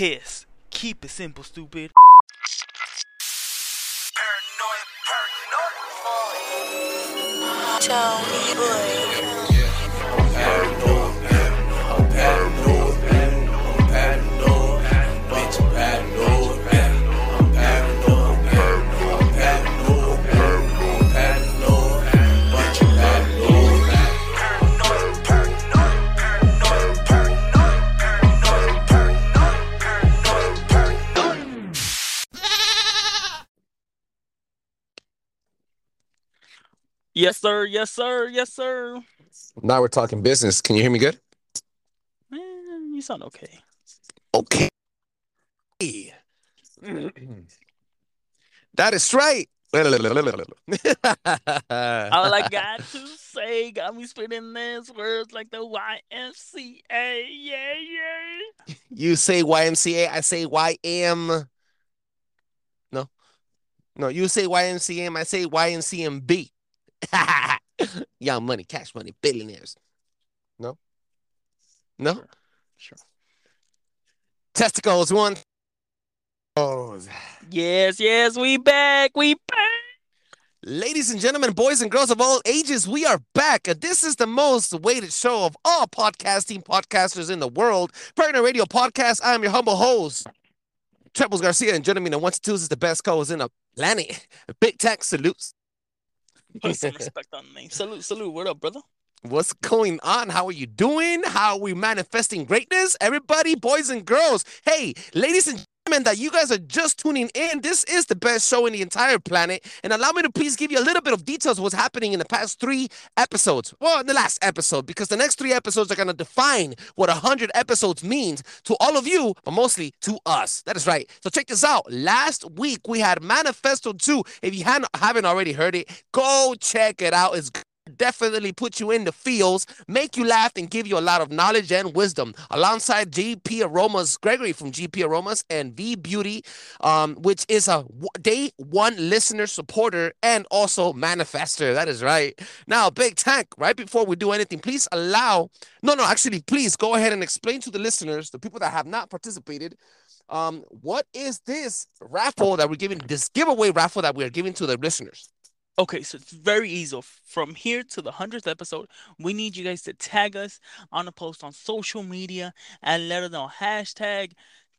kiss. Keep it simple, stupid. Tony Boy. Yes, sir. Yes, sir. Yes, sir. Now we're talking business. Can you hear me good? Man, you sound okay. Okay. That is right. All I got to say got me spitting these words like the YMCA. Yeah, yeah. you say YMCA, I say YM. No. No, you say YMCM, I say YMCMB. Young money, cash money, billionaires. No? No? Sure. Sure. Testicles, one. Oh. Yes, yes, we back. We back. Ladies and gentlemen, boys and girls of all ages, we are back. And This is the most awaited show of all podcasting podcasters in the world. Paranoid Radio Podcast. I am your humble host, Trebles Garcia. And joining me in the one to twos is the best co-host in the planet. Big Tank salutes. Put some respect on the name. Salute, salute. What up, brother? What's going on? How are you doing? How are we manifesting greatness? Everybody, boys and girls. Hey, ladies and that you guys are just tuning in. This is the best show in the entire planet. And allow me to please give you a little bit of details of what's happening in the past three episodes. Well, in the last episode, because the next three episodes are going to define what 100 episodes means to all of you, but mostly to us. That is right. So check this out. Last week, we had Manifesto 2. If you haven't already heard it, go check it out. It's definitely put you in the feels, make you laugh, and give you a lot of knowledge and wisdom. Alongside GP Aromas, Gregory from GP Aromas, and V Beauty, um, which is a day one listener supporter and also manifester. That is right. Now, Big Tank, right before we do anything, please allow, no, no, actually, please go ahead and explain to the listeners, the people that have not participated, um, what is this raffle that we're giving, this giveaway raffle that we're giving to the listeners? Okay, so it's very easy. From here to the hundredth episode, we need you guys to tag us on a post on social media and let us know hashtag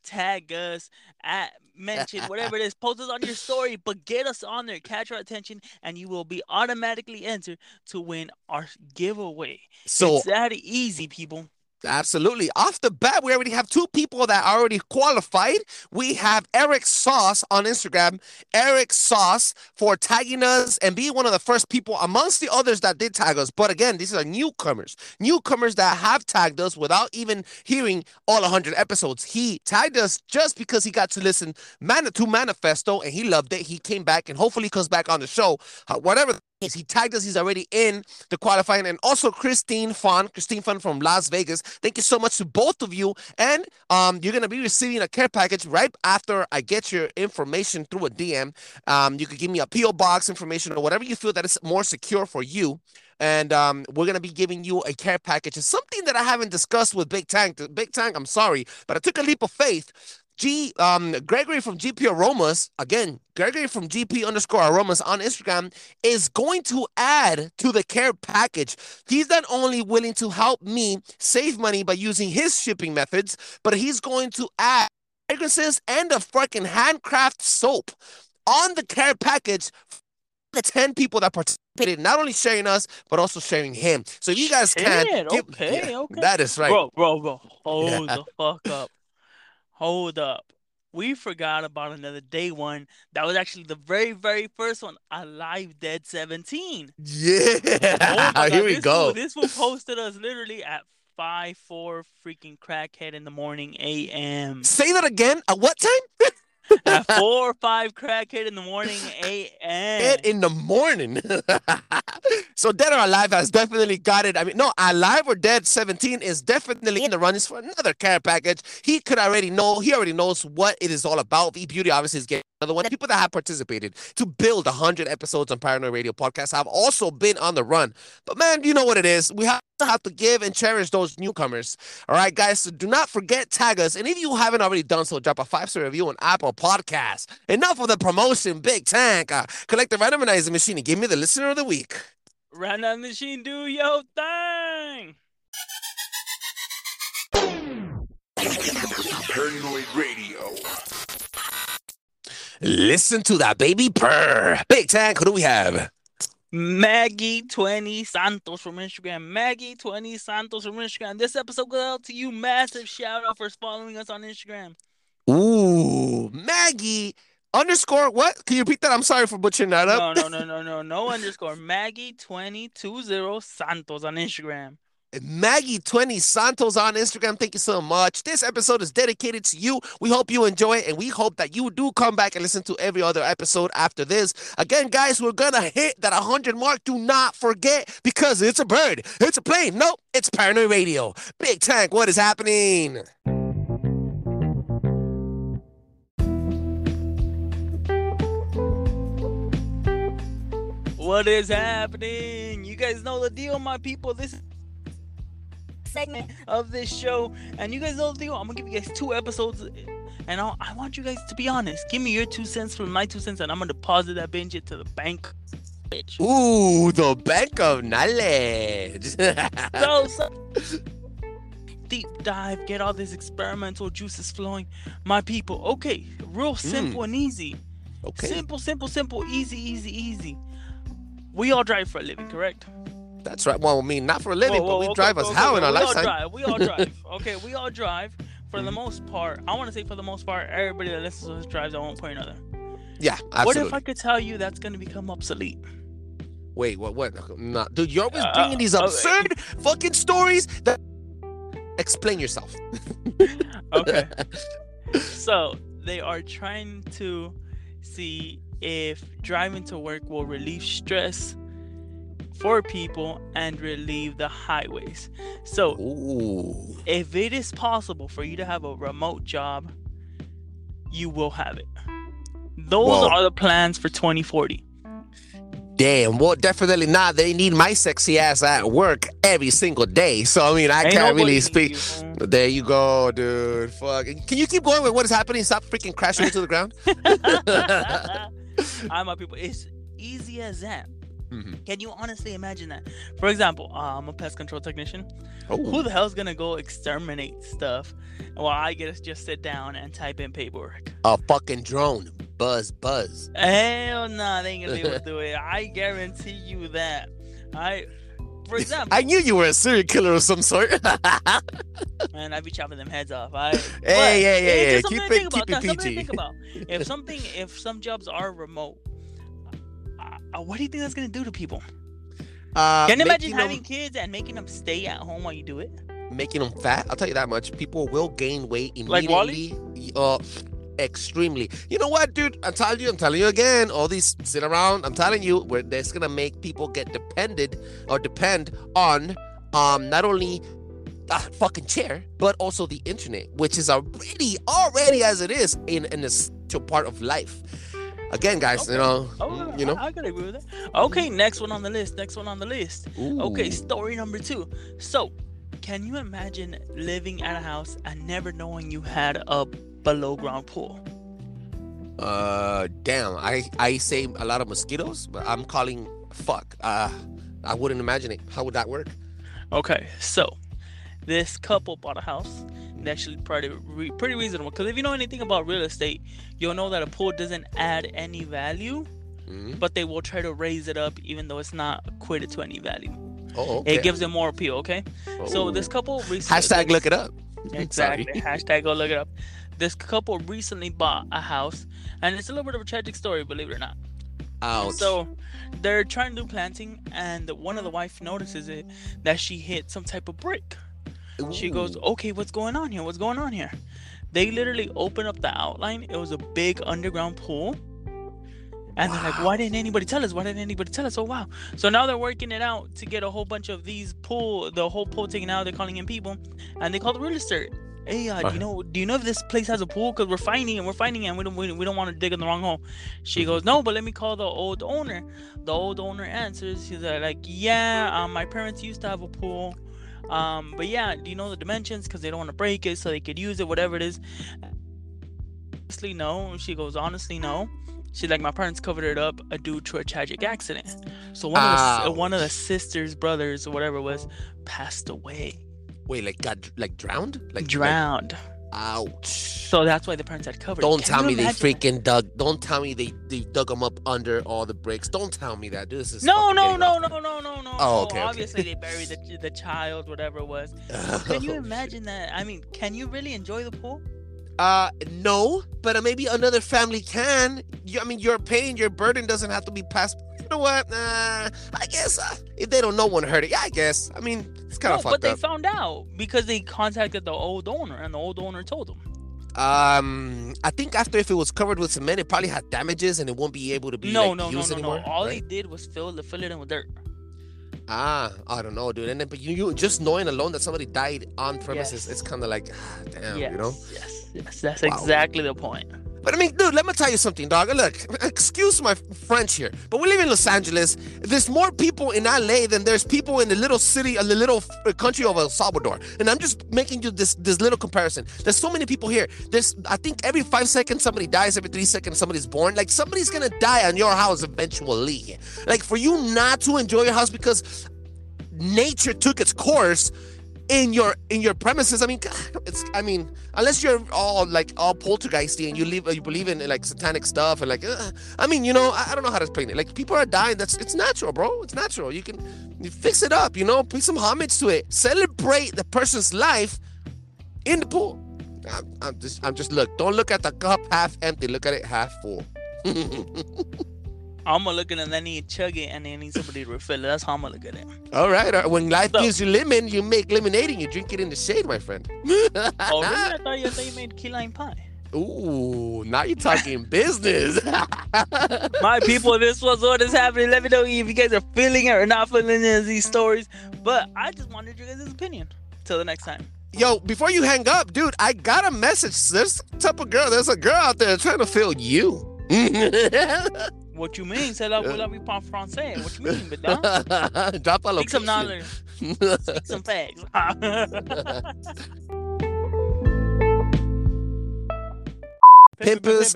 tag us at mention whatever it is. Post us on your story, but get us on there, catch our attention, and you will be automatically entered to win our giveaway. So it's that easy, people. Absolutely. Off the bat, we already have two people that are already qualified. We have Eric Sauce on Instagram. Eric Sauce for tagging us and being one of the first people amongst the others that did tag us. But again, these are newcomers, newcomers that have tagged us without even hearing all 100 episodes. He tagged us just because he got to listen to Manifesto and he loved it. He came back and hopefully comes back on the show. Whatever he tagged us. He's already in the qualifying. And also Christine Fon, Christine Fon from Las Vegas. Thank you so much to both of you. And um, you're gonna be receiving a care package right after I get your information through a DM. Um, you could give me a PO box information or whatever you feel that is more secure for you. And um, we're gonna be giving you a care package. It's something that I haven't discussed with Big Tank. Big Tank, I'm sorry, but I took a leap of faith. G um Gregory from GP Aromas, again, Gregory from GP underscore aromas on Instagram is going to add to the care package. He's not only willing to help me save money by using his shipping methods, but he's going to add fragrances and a fucking handcraft soap on the care package for the 10 people that participated, not only sharing us, but also sharing him. So you guys can Shit, give- okay, Yeah, okay. that is right. Bro, bro, bro. Hold Yeah. the fuck up. Hold up. We forgot about another day one. That was actually the very, very first one. Alive Dead 17. Yeah, Oh here we this go. Fool, this one posted us literally at 5 4 freaking crackhead in the morning AM. Say that again. At what time? at 4 or 5 crackhead in the morning AM. Dead in the morning. so Dead or Alive has definitely got it. I mean, no, Alive or Dead 17 is definitely in the runnings for another care package. He could already know, he already knows what it is all about. V Beauty obviously is getting another one. People that have participated to build 100 episodes on Paranoid Radio Podcast have also been on the run. But man, you know what it is. We have to have to give and cherish those newcomers. All right, guys. So do not forget tag us, and if you haven't already done so, drop a five star review on Apple Podcasts. Enough of the promotion, Big Tank. Uh, collect the randomizer machine and give me the listener of the week. Random machine, do your thing. Paranoid Radio. Listen to that baby purr. Big Tank, who do we have? Maggie 20 Santos from Instagram. Maggie 20 Santos from Instagram. This episode goes out to you. Massive shout out for following us on Instagram. Ooh, Maggie underscore what? Can you repeat that? I'm sorry for butchering that up. No, no, no, no, no, no underscore. Maggie 2020 Santos on Instagram. Maggie 20 Santos on Instagram. Thank you so much. This episode is dedicated to you. We hope you enjoy it and we hope that you do come back and listen to every other episode after this. Again, guys, we're gonna hit that 100 mark. Do not forget because it's a bird, it's a plane. Nope, it's Paranoid Radio. Big Tank, what is happening? What is happening? You guys know the deal, my people. This is segment of this show, and you guys know the deal. I'm gonna give you guys two episodes, and I'll, I want you guys to be honest. Give me your two cents from my two cents, and I'm gonna deposit that binge it to the bank. Bitch. Ooh, the bank of knowledge. So, so deep dive, get all this experimental juices flowing, my people. Okay, real hmm. simple and easy. okay, Simple, simple, simple, easy, easy, easy. We all drive for a living, correct? That's right. Well, I mean, not for a living, Whoa, but we okay, drive okay, us okay, how okay, in our we all drive. We all drive. Okay, we all drive. For the most part, I want to say for the most part, everybody that listens to us drives at one point or another. Yeah, absolutely. What if I could tell you that's going to become obsolete? Wait, what? What? Nah, dude, you're always Uh, bringing these uh, absurd fucking stories. That explain yourself. Okay. so they are trying to see if driving to work will relieve stress for people and relieve the highways. So Ooh. if it is possible for you to have a remote job, you will have it. Those Whoa. are the plans for 2040. Damn. Well, definitely not. They need my sexy ass at work every single day. So I mean, I Ain't can't really speak. you. There you go, dude. Fuck. Can you keep going with what is happening? Stop freaking crashing into the ground. I'm my people, it's easy as that. Mhm. Can you honestly imagine that? For example, uh, I'm a pest control technician. Oh. Who the hell's gonna go exterminate stuff while I get to just sit down and type in paperwork? a fucking drone. Buzz, buzz. Hell no, they ain't gonna be able to do it. I guarantee you that. I, for example, I knew you were a serial killer of some sort. man, I'd be chopping them heads off. I, Hey, yeah, yeah, yeah. Keep Keep it, keep it That's something to PG. think about. If something, if some jobs are remote, uh, what do you think that's gonna do to people? uh, Can you imagine having them, kids and making them stay at home while you do it? making them fat? I'll tell you that much. People will gain weight Like Wall-E? immediately. Uh, extremely. You know what, dude? I'm telling you. I'm telling you again. All these sit around. I'm telling you, where that's gonna make people get dependent or depend on um not only a fucking chair, but also the internet, which is already already as it is in an essential part of life. Again, guys, you know, Oh, you know. I, I gotta agree with that. Okay, next one on the list. Next one on the list. Okay, story number two. So, can you imagine living at a house and never knowing you had a below ground pool? Uh, damn. I I say a lot of mosquitoes, but I'm calling fuck. Uh, I wouldn't imagine it. How would that work? Okay, so this couple bought a house. Actually, pretty re- pretty reasonable. Because if you know anything about real estate, you'll know that a pool doesn't add any value, Mhm. but they will try to raise it up even though it's not equated to any value. Oh, okay. It gives them more appeal. Okay, so this couple recently hashtag look it up. Exactly. Hashtag go look it up. This couple recently bought a house, and it's a little bit of a tragic story, believe it or not. Ouch. So they're trying to do planting, and one of the wife notices it that she hit some type of brick. She goes, "Okay, what's going on here? What's going on here?" They literally open up the outline. It was a big underground pool. And they're like, why didn't anybody tell us? Why didn't anybody tell us? Oh wow! So now they're working it out to get a whole bunch of these pool, the whole pool taken out. They're calling in people, and they call the real estate. Hey, uh, do you know? Do you know if this place has a pool? Cause we're finding it. We're finding it. And we don't. We, we don't want to dig in the wrong hole. She goes, no, but let me call the old owner. The old owner answers. She's uh, like, yeah, um, my parents used to have a pool. Um, but yeah, do you know the dimensions? Because they don't want to break it, so they could use it, whatever it is. Honestly, no. She goes, honestly, no. She's like, my parents covered it up uh, due to a tragic accident. So one of the one of the sisters, brothers, or whatever it was, passed away, Wait, like got like drowned? Like drowned. Like, ouch. So that's why the parents had covered. Don't Can tell me they imagine that? freaking dug. Don't tell me they, they dug them up under all the bricks. Don't tell me that. This is No, fucking no, no, no, no, no, no. Oh, no. okay, okay. Obviously, they buried the, the child, whatever it was. Can you Oh, imagine that? I mean, can you really enjoy the pool? Uh, no, but maybe another family can. You, I mean, your pain, your burden doesn't have to be passed. Know what? Nah, I guess uh, if they don't know one hurt it, yeah, I guess. I mean, it's kind of No, of but fucked they found out because they contacted the old owner, and the old owner told them. Um, I think after if it was covered with cement, it probably had damages and it won't be able to be No, like, no, no, used no, no. anymore. All right? they did was fill the fill it in with dirt. Ah, I don't know, dude. And then, but you, you just knowing alone that somebody died on premises, Yes. it's kind of like, ah, damn, yes, you know. yes, yes. That's Wow. exactly the point. But I mean, dude, let me tell you something, dog. Look, excuse my French here, but we live in Los Angeles. There's more people in LA than there's people in the little city, uh, the little country of El Salvador. And I'm just making you this this little comparison. There's so many people here. There's, I think, every five seconds somebody dies. Every three seconds somebody's born. Like somebody's gonna die on your house eventually. Like for you not to enjoy your house because nature took its course in your in your premises. I mean, it's I mean, unless you're all like all poltergeisty and you live you believe in like satanic stuff and like, uh, I mean, you know, I, I don't know how to explain it. Like people are dying. That's it's natural, bro. It's natural. You can you fix it up. You know, pay some homage to it. Celebrate the person's life in the pool. I'm, I'm just I'm just look. Don't look at the cup half empty. Look at it half full. I'm gonna look at it and then need chug it and then need somebody to refill it. That's how I'm gonna look at it. all right. uh, When life So- gives you lemon, you make lemonade and you drink it in the shade, my friend. Oh, really? I thought you, I thought you made key lime pie. Ooh, now you're talking business. My people, this was what is happening. Let me know if you guys are feeling it or not feeling it, these stories. But I just wanted your guys' opinion. Till the next time. Yo, before you hang up, dude, I got a message. There's a type of girl. There's a girl out there trying to feel you. What you mean? C'est la la vie en français. What you mean, bedon? Drop a Speak some knowledge. Speak some facts. Pimpers.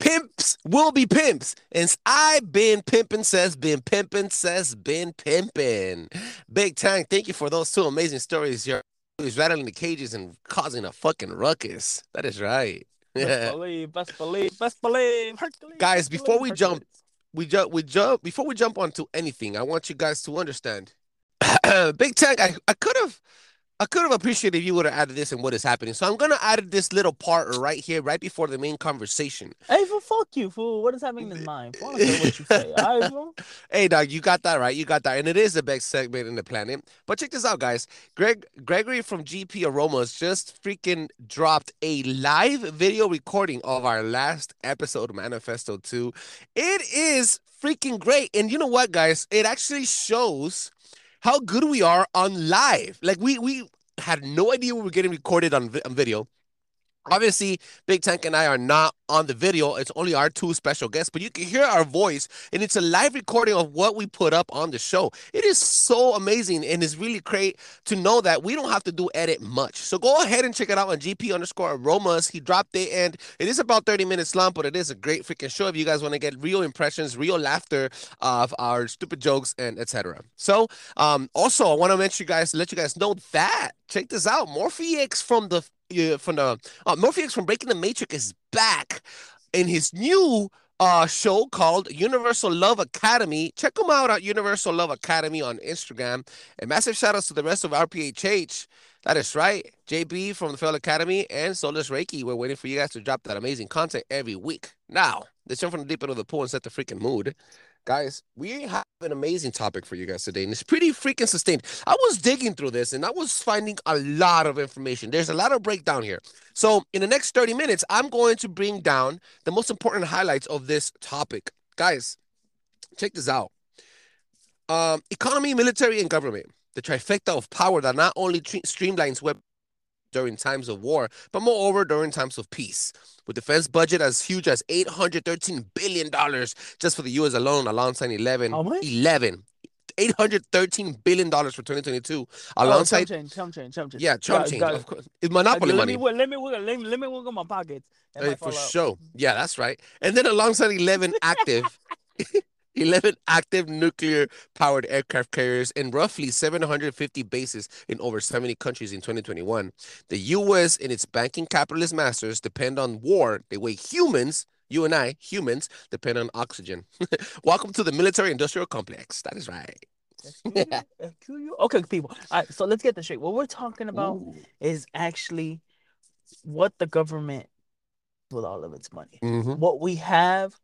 Pimps will be pimps. And I've been pimping says been pimping says been pimping. Big Tank, thank you for those two amazing stories. You're always rattling the cages and causing a fucking ruckus. That is right. Best believe, best believe, best believe. Hercules, Guys, before we believe, jump, we jump we jump before we jump onto anything i want you guys to understand. Big tank i, I could have i could have appreciated if you would have added this and what is happening. So i'm gonna add this little part right here right before the main conversation. Hey, fool, fuck you, fool. What is happening in mind? I wanna say what you say. All right, hey dog you got that right you got that. And it is the best segment in the planet. But check this out guys. Greg gregory from gp aromas just freaking dropped a live video recording of our last episode manifesto 2 it is freaking great. And you know what guys? It actually shows how good we are on live. Like we we had no idea we were getting recorded on, vi- on video Obviously, Big Tank and I are not on the video. It's only our two special guests, but you can hear our voice, and it's a live recording of what we put up on the show. It is so amazing, and it's really great to know that we don't have to do edit much. So go ahead and check it out on GP underscore aromas. He dropped it, and it is about 30 minutes long, but it is a great freaking show if you guys want to get real impressions, real laughter of our stupid jokes, and etc. So, um, also, I want to mention you guys, let you guys know that check this out, Morphex from the uh, from the uh, Morphex from Breaking the Matrix is back in his new uh show called Universal Love Academy. Check him out at Universal Love Academy on Instagram. And massive shout outs to the rest of RPHH. That is right. JB from the Fell Academy and Solus Reiki. We're waiting for you guys to drop that amazing content every week. Now, let's jump from the deep end of the pool and set the freaking mood. Guys, we have an amazing topic for you guys today, and it's pretty freaking sustained. I was digging through this and I was finding a lot of information. There's a lot of breakdown here. So, in the next 30 minutes, I'm going to bring down the most important highlights of this topic. Guys, check this out. Um, economy, military, and government. The trifecta of power that not only tre- streamlines web during times of war, but moreover during times of peace. With defense budget as huge as $813 billion just for the US alone, alongside 11, How much? 11, eight hundred thirteen billion dollars for twenty twenty two. Oh, Alongside, chump change, chump change, chump change. yeah, chump Got- change, of course, it's monopoly let money. me let me work let me let me work on my pockets. Hey, for out. sure. Yeah, that's right. And then alongside 11 active 11 active nuclear powered aircraft carriers and roughly 750 bases in over 70 countries in 2021. The US and its banking capitalist masters depend on war the way humans, you and I, humans, depend on oxygen. Welcome to the military industrial complex. That is right. Excuse you? Excuse you? Okay, people. All right, so let's get this straight. What we're talking about Ooh. is actually what the government with all of its money. Mhm. What we have,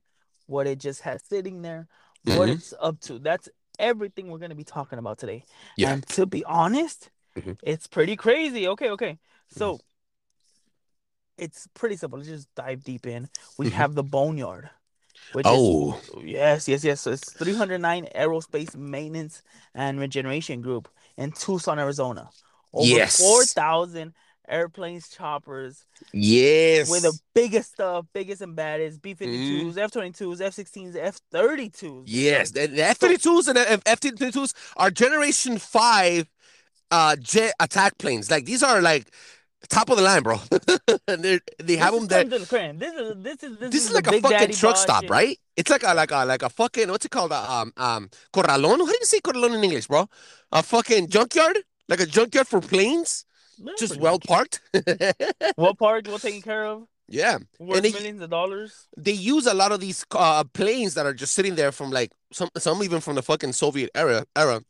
what it just has sitting there, what Mhm. it's up to. That's everything we're gonna be talking about today. Yeah. And to be honest, Mhm. it's pretty crazy. Okay, okay. So it's pretty simple. Let's just dive deep in. We Mhm. have the Boneyard, which Oh, is yes, yes, yes. So it's 309 Aerospace Maintenance and Regeneration Group in Tucson, Arizona. Over Yes. 4,000 airplanes, choppers, yes. with the biggest stuff, biggest and baddest B Mm-hmm. 52s, F 22s, F 16s, F 32s. Yes, the, the F-32s and the F-22s are Generation 5 uh jet attack planes. Like, these are, like, top of the line, bro. they have them there. This is. This is this is this, This is like a fucking truck stop, shit. right? It's like a like a like a fucking what's it called? Uh, um um corralón. How do you say corralón in English, bro? A fucking junkyard, like a junkyard for planes, Yeah, just well parked. well parked, well taken care of, yeah, worth they- millions of dollars. they use a lot of these uh planes that are just sitting there from like some some even from the fucking Soviet era era.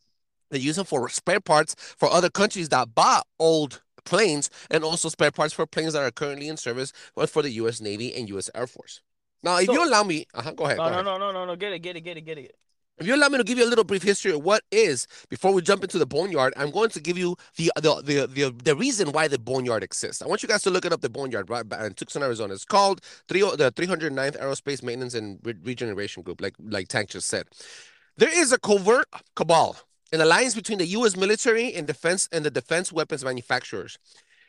They use them for spare parts for other countries that bought old planes and also spare parts for planes that are currently in service but for the U.S. Navy and U.S. Air Force. Now, if So- you allow me, uh-huh, go ahead. No, go no, ahead. no, no, no, no. Get it, get it, get it, get it. If you allow me to give you a little brief history of what is before we jump into the boneyard, I'm going to give you the the the the, the reason why the boneyard exists. I want you guys to look it up. The boneyard right in Tucson, Arizona. It's called three, the 309th Aerospace Maintenance and Re- Regeneration Group, like like Tank just said. There is a covert cabal, an alliance between the U.S. military and defense and the defense weapons manufacturers.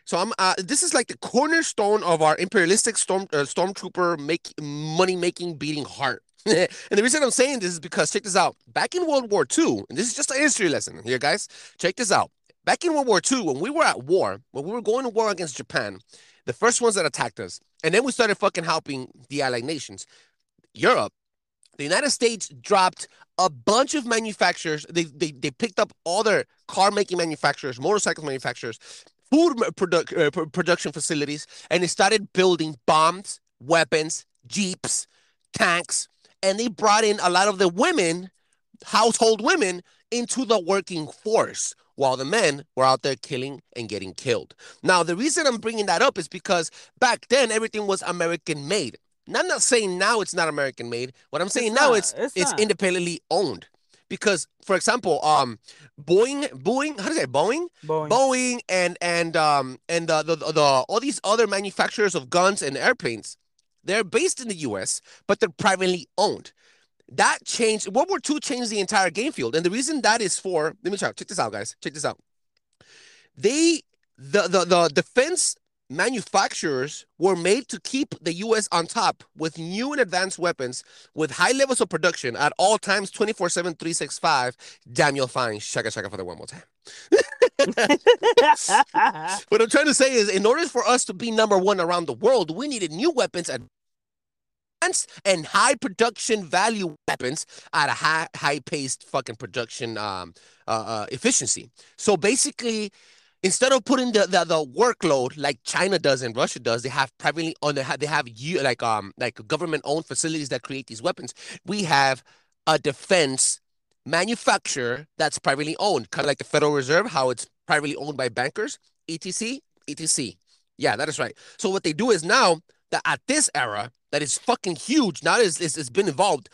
So I'm. Uh, this is like the cornerstone of our imperialistic storm uh, stormtrooper make money making beating heart. and the reason I'm saying this is because check this out. Back in World War II, and this is just a history lesson here, guys. Check this out. Back in World War II, when we were at war, when we were going to war against Japan, the first ones that attacked us, and then we started fucking helping the Allied nations, Europe, the United States dropped a bunch of manufacturers. They they, they picked up all their car making manufacturers, motorcycle manufacturers, food produ- uh, production facilities, and they started building bombs, weapons, jeeps, tanks, and they brought in a lot of the women, household women, into the working force. While the men were out there killing and getting killed. Now, the reason I'm bringing that up is because back then everything was American made. And I'm not saying now it's not American made. What I'm saying now not. it's It's it's independently owned. Because, for example, um, Boeing, Boeing, how do you say Boeing? Boeing. Boeing and and um and the, the the all these other manufacturers of guns and airplanes, they're based in the U.S., but they're privately owned. That changed. World War II changed the entire game field, and the reason that is for let me try. Check this out, guys. Check this out. They the the the defense manufacturers were made to keep the U.S. on top with new and advanced weapons with high levels of production at all times 24 7 365 daniel fine shaka shaka for the one more time what i'm trying to say is in order for us to be number one around the world we needed new weapons and high production value weapons at a high high paced fucking production um uh, uh efficiency so basically instead of putting the, the the workload like China does and Russia does, they have privately have, they have you like um like government owned facilities that create these weapons. We have a defense manufacturer that's privately owned, kind of like the Federal Reserve, how it's privately owned by bankers. ETC, ETC. Yeah, that is right. So what they do is now that at this era that is fucking huge, now is is it's been involved.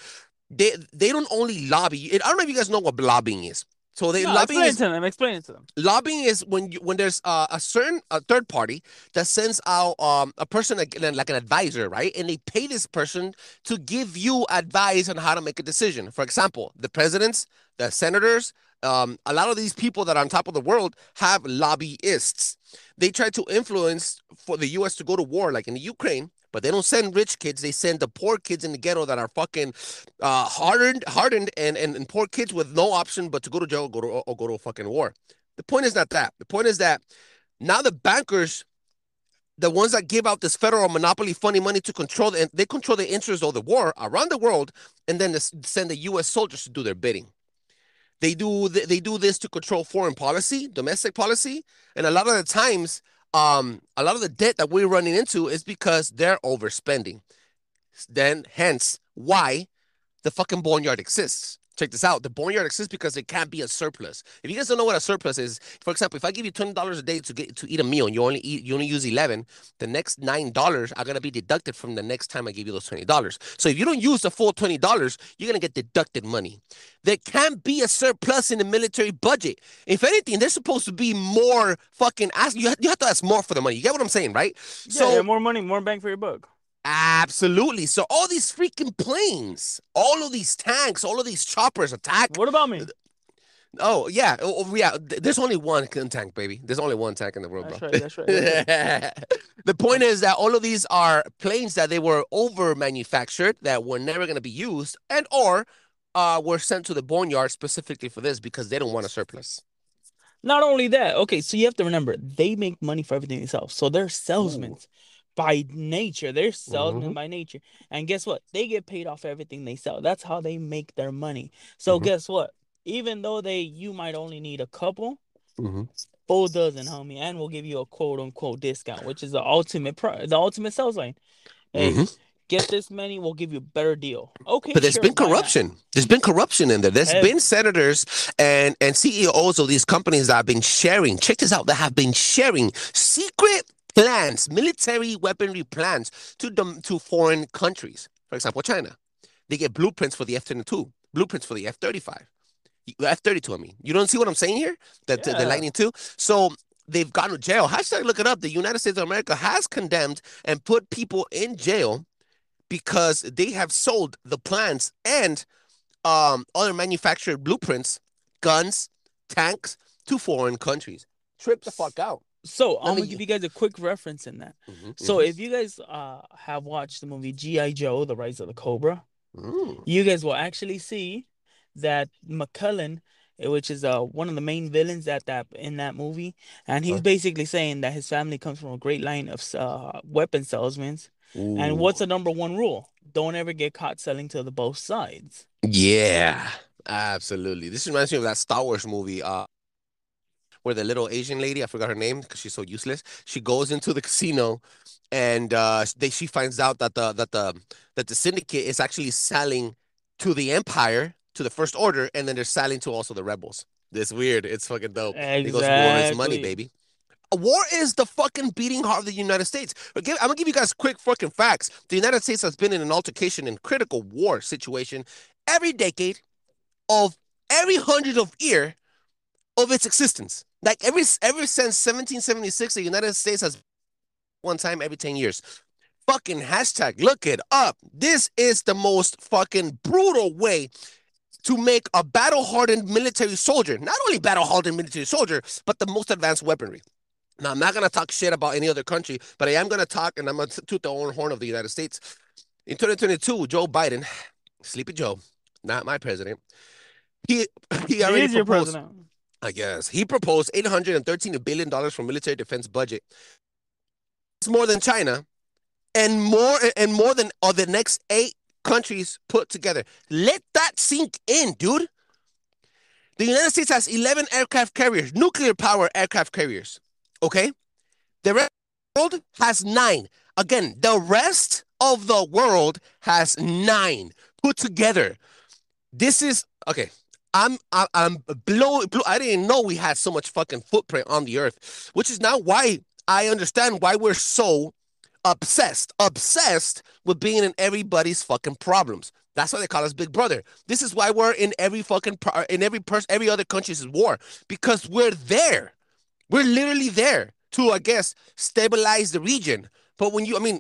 They they don't only lobby. I don't know if you guys know what lobbying is. So they No, lobbying explain is it to them. Explain it to them. lobbying is when you when there's uh, a certain a third party that sends out um a person like, like an advisor right and they pay this person to give you advice on how to make a decision for example the presidents the senators um a lot of these people that are on top of the world have lobbyists they try to influence for the us to go to war like in the ukraine But they don't send rich kids. They send the poor kids in the ghetto that are fucking uh, hardened, hardened, and, and and poor kids with no option but to go to jail or go to or go to a fucking war. The point is not that. The point is that now the bankers, the ones that give out this federal monopoly funding money to control, the, they control the interests of the war around the world, and then send the U.S. soldiers to do their bidding. They do they do this to control foreign policy, domestic policy, and a lot of the times, um, a lot of the debt that we're running into is because they're overspending. Then, hence, why the fucking boneyard exists check this out. The boneyard exists because it can't be a surplus. If you guys don't know what a surplus is, for example, if I give you twenty dollars a day to get to eat a meal and you only eat you only use eleven, the next nine dollars are gonna be deducted from the next time I give you those twenty dollars. So if you don't use the full twenty dollars, you're gonna get deducted money. There can't be a surplus in the military budget. If anything, there's supposed to be more fucking ask. You have, you have to ask more for the money. You get what I'm saying, right? Yeah, so yeah, more money, more bang for your buck. Absolutely. So all these freaking planes, all of these tanks, all of these choppers attack. What about me? Oh yeah, oh, oh yeah. There's only one tank, baby. There's only one tank in the world, that's bro. Right, that's right. That's right. the point is that all of these are planes that they were over manufactured that were never going to be used, and or uh, were sent to the boneyard specifically for this because they don't want a surplus. Not only that, okay, so you have to remember they make money for everything themselves, so they're salesmen. Ooh by nature. They're salesmen mm-hmm. by nature. And guess what? They get paid off everything they sell. That's how they make their money. So mm-hmm. guess what? Even though they you might only need a couple, mm-hmm. full dozen, homie, and we'll give you a quote unquote discount, which is the ultimate pro- the ultimate sales line. Hey, mm-hmm. get this many, we'll give you a better deal. Okay. But there's sure, been corruption. There's been corruption in there. There's hey. been senators and, and CEOs of these companies that have been sharing, check this out, that have been sharing secret plans, military weaponry plans to them to foreign countries. For example, China. They get blueprints for the F-22, blueprints for the F-35. F-32, I mean. You don't see what I'm saying here? That yeah. the Lightning II. So they've gone to jail. Hashtag look it up. The United States of America has condemned and put people in jail because they have sold the plans and um, other manufactured blueprints, guns, tanks to foreign countries. Trip the fuck out. So Let I'm gonna give you guys a quick reference in that. Mm-hmm, so mm-hmm. if you guys uh have watched the movie G.I. Joe, The Rise of the Cobra, mm. you guys will actually see that McCullen, eh, which is uh one of the main villains at that in that movie, and he's basically saying that his family comes from a great line of uh weapon salesmen. Ooh. And what's the number one rule? Don't ever get caught selling to the both sides. Yeah, absolutely. This reminds me of that Star Wars movie, uh where the little Asian lady, I forgot her name because she's so useless. She goes into the casino, and uh, they she finds out that the that the that the syndicate is actually selling to the Empire, to the First Order, and then they're selling to also the rebels. It's weird. It's fucking dope. Exactly. He goes, war is money, baby. War is the fucking beating heart of the United States. I'm gonna give you guys quick fucking facts. The United States has been in an altercation in critical war situation every decade of every hundred of year of its existence. Like every ever since 1776, the United States has one time every 10 years. Fucking hashtag, look it up. This is the most fucking brutal way to make a battle hardened military soldier, not only battle hardened military soldier, but the most advanced weaponry. Now, I'm not going to talk shit about any other country, but I am going to talk and I'm going to toot the own horn of the United States. In 2022, Joe Biden, Sleepy Joe, not my president, he he already he proposed. I guess he proposed 813 billion dollars for military defense budget. It's more than China, and more and more than all the next eight countries put together. Let that sink in, dude. The United States has 11 aircraft carriers, nuclear power aircraft carriers. Okay, the rest the world has nine. Again, the rest of the world has nine put together. This is okay. I'm I, I'm blown, blown. I didn't know we had so much fucking footprint on the earth, which is now why I understand why we're so obsessed, obsessed with being in everybody's fucking problems. That's why they call us Big Brother. This is why we're in every fucking uh, in every person, every other country's war because we're there. We're literally there to, I guess, stabilize the region. But when you, I mean,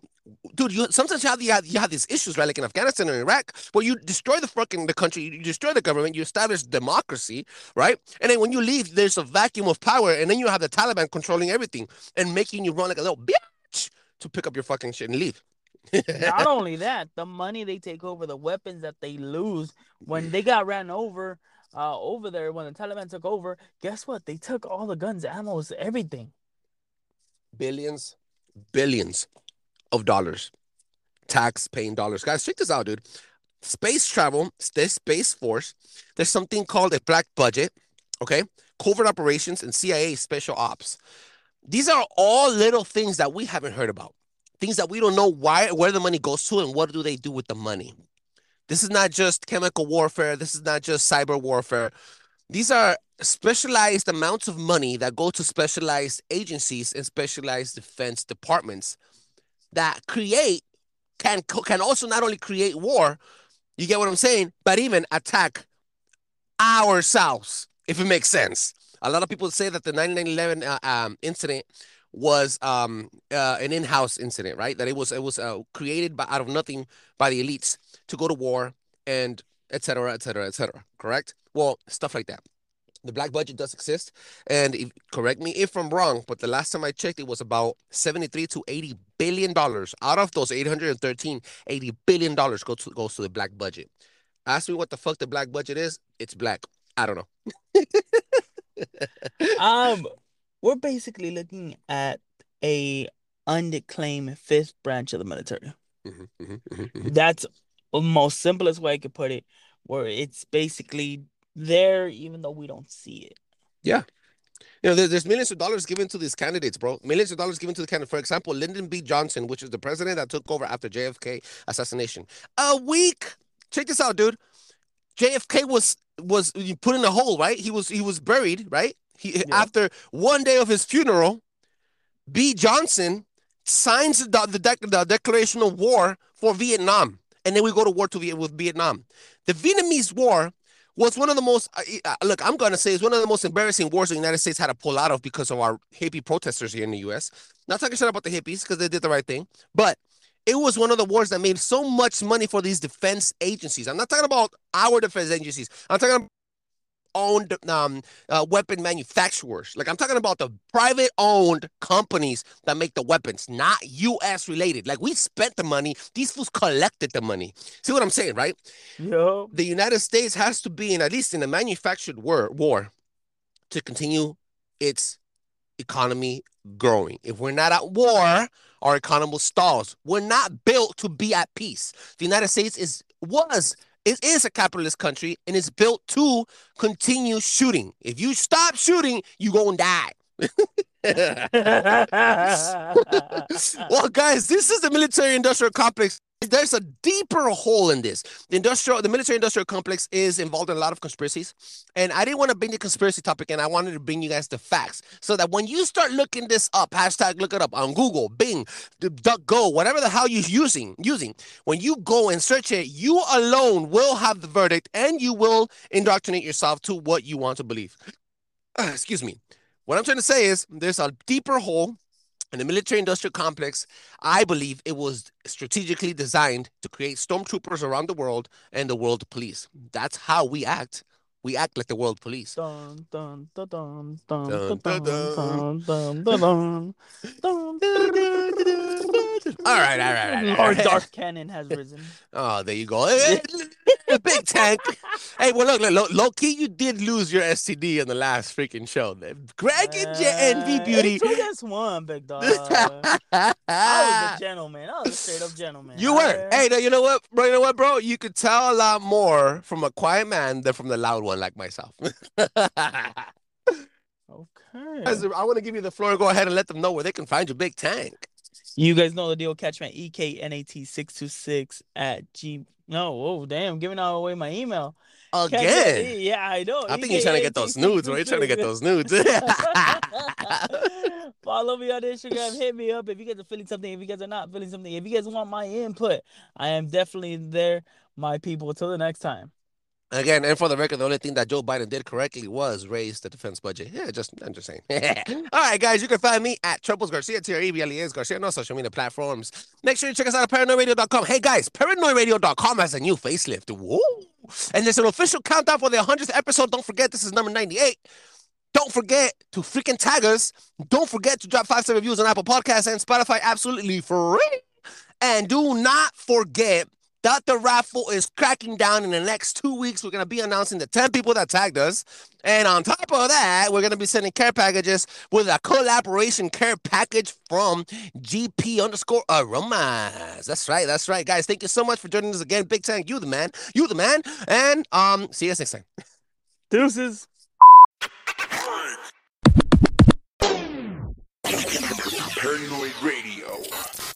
dude, you sometimes you have, you have you have these issues, right? Like in Afghanistan or Iraq, where you destroy the fucking the country, you destroy the government, you establish democracy, right? And then when you leave, there's a vacuum of power, and then you have the Taliban controlling everything and making you run like a little bitch to pick up your fucking shit and leave. Not only that, the money they take over, the weapons that they lose when they got ran over uh, over there when the Taliban took over. Guess what? They took all the guns, ammo, everything. Billions, billions of dollars, tax paying dollars. Guys, check this out, dude. Space travel, this Space Force, there's something called a black budget, okay? Covert operations and CIA special ops. These are all little things that we haven't heard about. Things that we don't know why where the money goes to and what do they do with the money. This is not just chemical warfare, this is not just cyber warfare. These are specialized amounts of money that go to specialized agencies and specialized defense departments that create can can also not only create war, you get what I'm saying, but even attack ourselves, if it makes sense. A lot of people say that the 9/11 uh, um, incident was um, uh, an in-house incident, right? That it was it was uh, created by, out of nothing by the elites to go to war and et cetera, et cetera, et cetera. Correct? Well, stuff like that. The black budget does exist, and if, correct me if I'm wrong, but the last time I checked, it was about 73 to 80 billion dollars. Out of those 813, 80 billion dollars goes to goes to the black budget. Ask me what the fuck the black budget is. It's black. I don't know. um, we're basically looking at a undeclaimed fifth branch of the military. Mm-hmm, mm-hmm, mm-hmm, That's the most simplest way I could put it, where it's basically there even though we don't see it. Yeah. You know, there's millions of dollars given to these candidates, bro. Millions of dollars given to the candidate. For example, Lyndon B. Johnson, which is the president that took over after JFK assassination. A week. Check this out, dude. JFK was was put in a hole, right? He was he was buried, right? He yeah. after one day of his funeral, B. Johnson signs the the, the declaration of war for Vietnam, and then we go to war to with Vietnam. The Vietnamese War was one of the most uh, look i'm going to say it's one of the most embarrassing wars the united states had to pull out of because of our hippie protesters here in the us not talking shit about the hippies because they did the right thing but it was one of the wars that made so much money for these defense agencies. I'm not talking about our defense agencies. I'm talking about owned um, uh, weapon manufacturers. Like I'm talking about the private owned companies that make the weapons, not U.S. related. Like we spent the money; these fools collected the money. See what I'm saying, right? Yeah. The United States has to be in at least in a manufactured war, war to continue its economy growing. If we're not at war, our economy will stalls. We're not built to be at peace. The United States is was it is a capitalist country and it's built to continue shooting. If you stop shooting, you gonna die. well, guys, this is the military industrial complex there's a deeper hole in this. The industrial, the military industrial complex is involved in a lot of conspiracies. And I didn't want to bring the conspiracy topic and I wanted to bring you guys the facts so that when you start looking this up, hashtag look it up on Google, Bing, Duck Go, whatever the hell you're using, using, when you go and search it, you alone will have the verdict and you will indoctrinate yourself to what you want to believe. Uh, excuse me. What I'm trying to say is there's a deeper hole in the military industrial complex. I believe it was strategically designed to create stormtroopers around the world and the world police. That's how we act. We act like the world police. All right, all right, all right. Our dark cannon has risen. Oh, there you go. Big tank. hey, well, look, look, low key, you did lose your STD in the last freaking show. Greg and uh, Envy Beauty. Two against one, big dog. I was a gentleman. I was a straight up gentleman. You were. Hey, you know what, bro? You know what, bro? You could tell a lot more from a quiet man than from the loud one like myself. okay. I want to give you the floor. Go ahead and let them know where they can find your big tank. You guys know the deal. Catch me at EKNAT626 at G. No, oh, damn, giving out away my email. Again? yeah, I know. I think you're trying to get those nudes, right? You're trying to get those nudes. Follow me on Instagram. Hit me up if you guys are feeling something. If you guys are not feeling something. If you guys want my input, I am definitely there, my people. Until the next time. Again, and for the record, the only thing that Joe Biden did correctly was raise the defense budget. Yeah, just I'm just saying. All right, guys, you can find me at Trebles Garcia, T R E B L E S Garcia, on all social media platforms. Make sure you check us out at paranoidradio.com. Hey, guys, paranoidradio.com has a new facelift. Woo! And there's an official countdown for the 100th episode. Don't forget, this is number 98. Don't forget to freaking tag us. Don't forget to drop five star reviews on Apple Podcasts and Spotify absolutely free. And do not forget that the raffle is cracking down in the next two weeks. We're going to be announcing the 10 people that tagged us. And on top of that, we're going to be sending care packages with a collaboration care package from GP underscore aromas. That's right. That's right, guys. Thank you so much for joining us again. Big Tank, you the man. You the man. And um, see you guys next time. Deuces. Paranoid Radio.